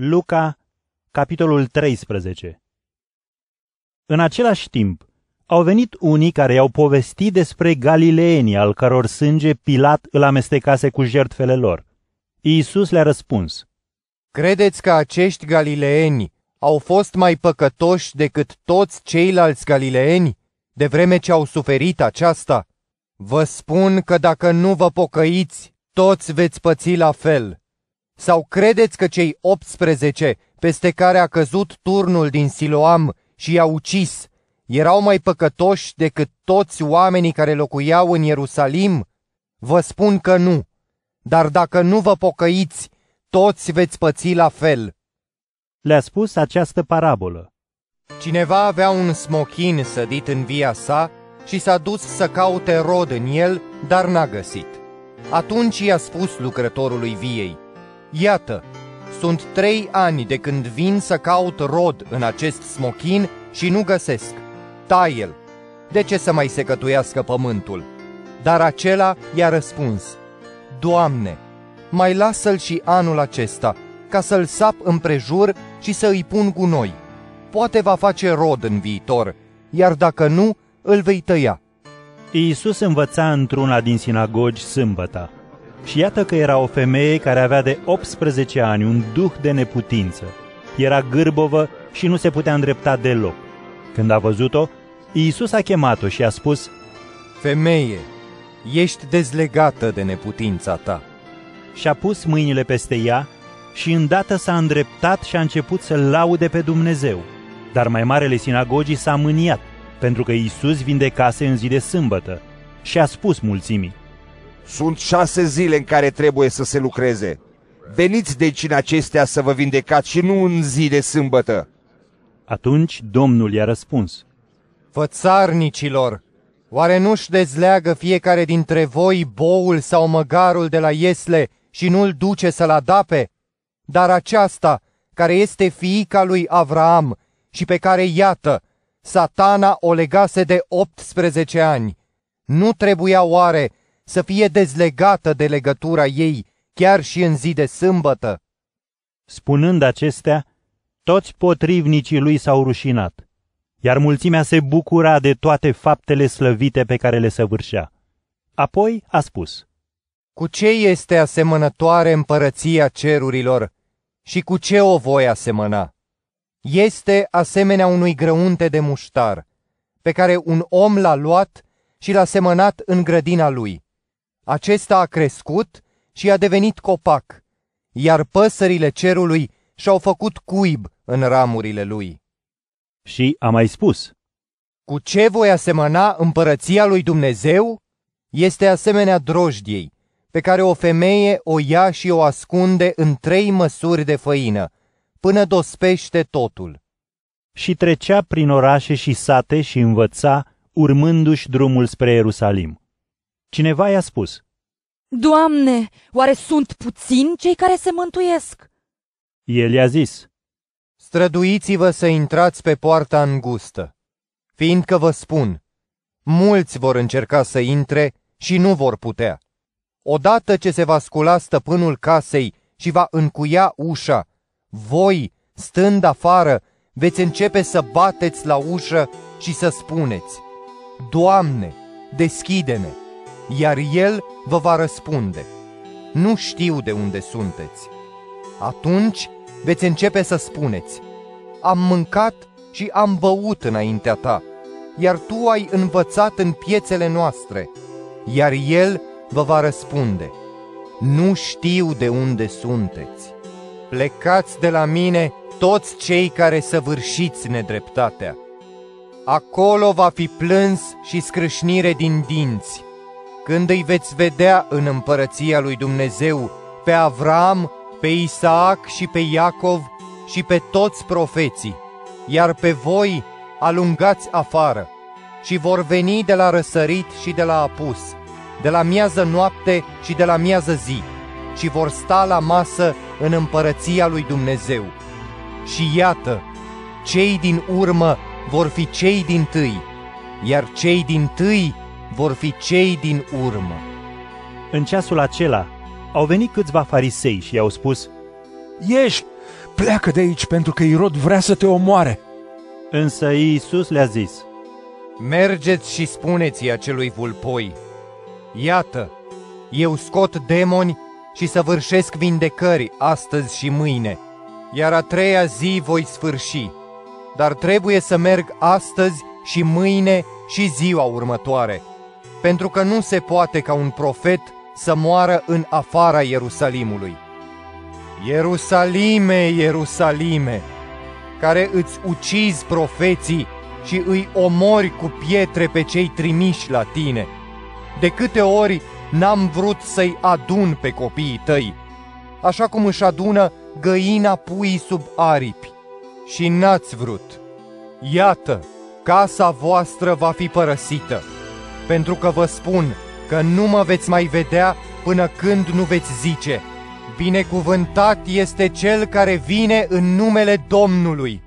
Luca, capitolul 13 În același timp, au venit unii care i-au povestit despre galileenii al căror sânge Pilat îl amestecase cu jertfele lor. Iisus le-a răspuns, Credeți că acești galileeni au fost mai păcătoși decât toți ceilalți galileeni, de vreme ce au suferit aceasta? Vă spun că dacă nu vă pocăiți, toți veți păți la fel. Sau credeți că cei 18 peste care a căzut turnul din Siloam și i-a ucis erau mai păcătoși decât toți oamenii care locuiau în Ierusalim? Vă spun că nu. Dar dacă nu vă pocăiți, toți veți păți la fel. Le-a spus această parabolă. Cineva avea un smochin sădit în via sa și s-a dus să caute rod în el, dar n-a găsit. Atunci i-a spus lucrătorului viei, Iată, sunt trei ani de când vin să caut rod în acest smochin și nu găsesc. Tai-el. De ce să mai secătuiască pământul? Dar acela i-a răspuns, Doamne, mai lasă-l și anul acesta, ca să-l sap împrejur și să îi pun cu noi. Poate va face rod în viitor, iar dacă nu, îl vei tăia. Iisus învăța într-una din sinagogi sâmbăta. Și iată că era o femeie care avea de 18 ani un duh de neputință. Era gârbovă și nu se putea îndrepta deloc. Când a văzut-o, Iisus a chemat-o și a spus, Femeie, ești dezlegată de neputința ta. Și-a pus mâinile peste ea și îndată s-a îndreptat și a început să laude pe Dumnezeu. Dar mai marele sinagogii s-a mâniat, pentru că Iisus vindecase în zi de sâmbătă și a spus mulțimii, Sunt șase zile în care trebuie să se lucreze. Veniți deci în acestea să vă vindecați și nu în zi de sâmbătă. Atunci Domnul i-a răspuns, Fățarnicilor, oare nu-și dezleagă fiecare dintre voi boul sau măgarul de la iesle și nu-l duce să-l adape? Dar aceasta, care este fiica lui Avraam și pe care, iată, satana o legase de 18 ani, nu trebuia oare să fie dezlegată de legătura ei chiar și în zi de sâmbătă? Spunând acestea, toți potrivnicii lui s-au rușinat, iar mulțimea se bucura de toate faptele slăvite pe care le săvârșea. Apoi a spus, Cu ce este asemănătoare împărăția cerurilor și cu ce o voi asemăna? Este asemenea unui grăunte de muștar, pe care un om l-a luat și l-a semănat în grădina lui. Acesta a crescut și a devenit copac, iar păsările cerului și-au făcut cuib în ramurile lui. Și a mai spus, Cu ce voi asemăna împărăția lui Dumnezeu? Este asemenea drojdiei, pe care o femeie o ia și o ascunde în trei măsuri de făină, până dospește totul. și trecea prin orașe și sate și învăța, urmându-și drumul spre Ierusalim. Cineva i-a spus, Doamne, oare sunt puțini cei care se mântuiesc? el i-a zis, Străduiți-vă să intrați pe poarta îngustă, fiindcă vă spun, mulți vor încerca să intre și nu vor putea. Odată ce se va scula stăpânul casei și va încuia ușa, voi, stând afară, veți începe să bateți la ușă și să spuneți, Doamne, deschide-ne, iar El vă va răspunde, nu știu de unde sunteți. Atunci veți începe să spuneți, am mâncat și am băut înaintea ta, iar tu ai învățat în piețele noastre, iar El vă va răspunde, nu știu de unde sunteți. Plecați de la mine toți cei care săvârșiți nedreptatea. Acolo va fi plâns și scrâșnire din dinți, când îi veți vedea în împărăția lui Dumnezeu pe Avram, pe Isaac și pe Iacov și pe toți profeții, iar pe voi alungați afară și vor veni de la răsărit și de la apus, de la miază noapte și de la miază zi, și vor sta la masă în împărăția lui Dumnezeu. Și iată, cei din urmă vor fi cei din tâi, iar cei din tâi vor fi cei din urmă. În ceasul acela au venit câțiva farisei și i-au spus, ieși, pleacă de aici pentru că Irod vrea să te omoare. Însă Iisus le-a zis, Mergeți și spuneți-i acelui vulpoi, Iată, eu scot demoni și săvârșesc vindecări astăzi și mâine, iar a treia zi voi sfârși. Dar trebuie să merg astăzi și mâine și ziua următoare, pentru că nu se poate ca un profet să moară în afara Ierusalimului. Ierusalime, Ierusalime, care îți ucizi profeții și îi omori cu pietre pe cei trimiși la tine. De câte ori n-am vrut să-i adun pe copiii tăi, așa cum își adună găina puii sub aripi, și n-ați vrut. Iată, casa voastră va fi părăsită, pentru că vă spun că nu mă veți mai vedea până când nu veți zice, Binecuvântat este cel care vine în numele Domnului.